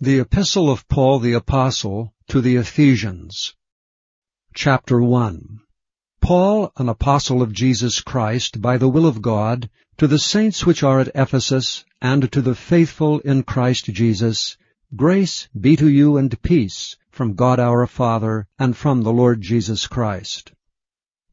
The Epistle of Paul the Apostle to the Ephesians Chapter 1 Paul, an apostle of Jesus Christ, by the will of God, to the saints which are at Ephesus, and to the faithful in Christ Jesus, grace be to you and peace from God our Father, and from the Lord Jesus Christ.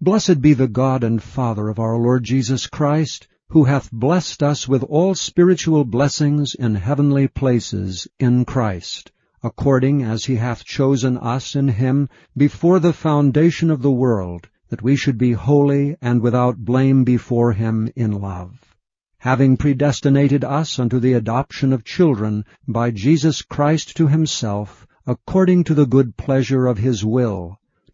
Blessed be the God and Father of our Lord Jesus Christ, who hath blessed us with all spiritual blessings in heavenly places in Christ, according as he hath chosen us in him before the foundation of the world, that we should be holy and without blame before him in love. Having predestinated us unto the adoption of children by Jesus Christ to himself, according to the good pleasure of his will,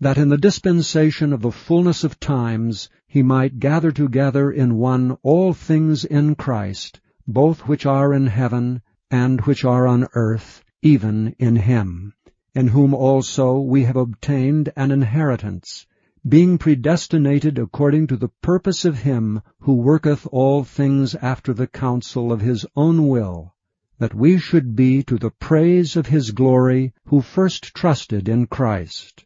that in the dispensation of the fullness of times he might gather together in one all things in Christ, both which are in heaven and which are on earth, even in him, in whom also we have obtained an inheritance, being predestinated according to the purpose of him who worketh all things after the counsel of his own will, that we should be to the praise of his glory who first trusted in Christ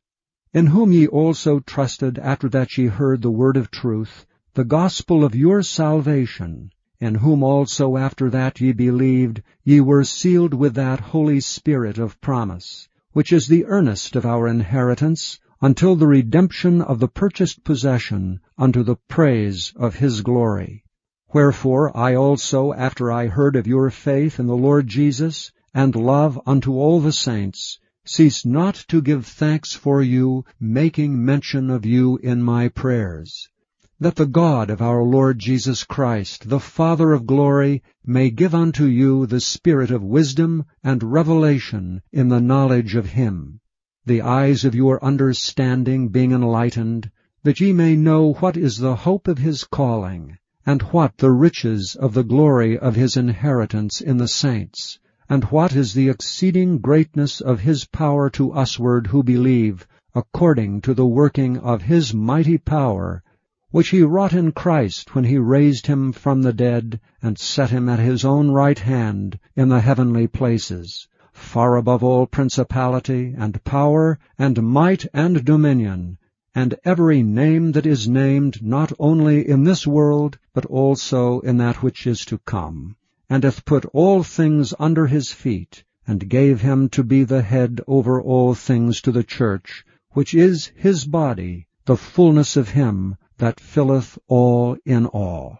in whom ye also trusted after that ye heard the word of truth, the gospel of your salvation, in whom also after that ye believed, ye were sealed with that Holy Spirit of promise, which is the earnest of our inheritance, until the redemption of the purchased possession unto the praise of his glory. Wherefore I also, after I heard of your faith in the Lord Jesus, and love unto all the saints, cease not to give thanks for you, making mention of you in my prayers, that the God of our Lord Jesus Christ, the Father of glory, may give unto you the spirit of wisdom and revelation in the knowledge of him, the eyes of your understanding being enlightened, that ye may know what is the hope of his calling, and what the riches of the glory of his inheritance in the saints, and what is the exceeding greatness of his power to usward who believe, according to the working of his mighty power, which he wrought in Christ when he raised him from the dead, and set him at his own right hand in the heavenly places, far above all principality, and power, and might, and dominion, and every name that is named not only in this world, but also in that which is to come and hath put all things under his feet, and gave him to be the head over all things to the church, which is his body, the fullness of him that filleth all in all.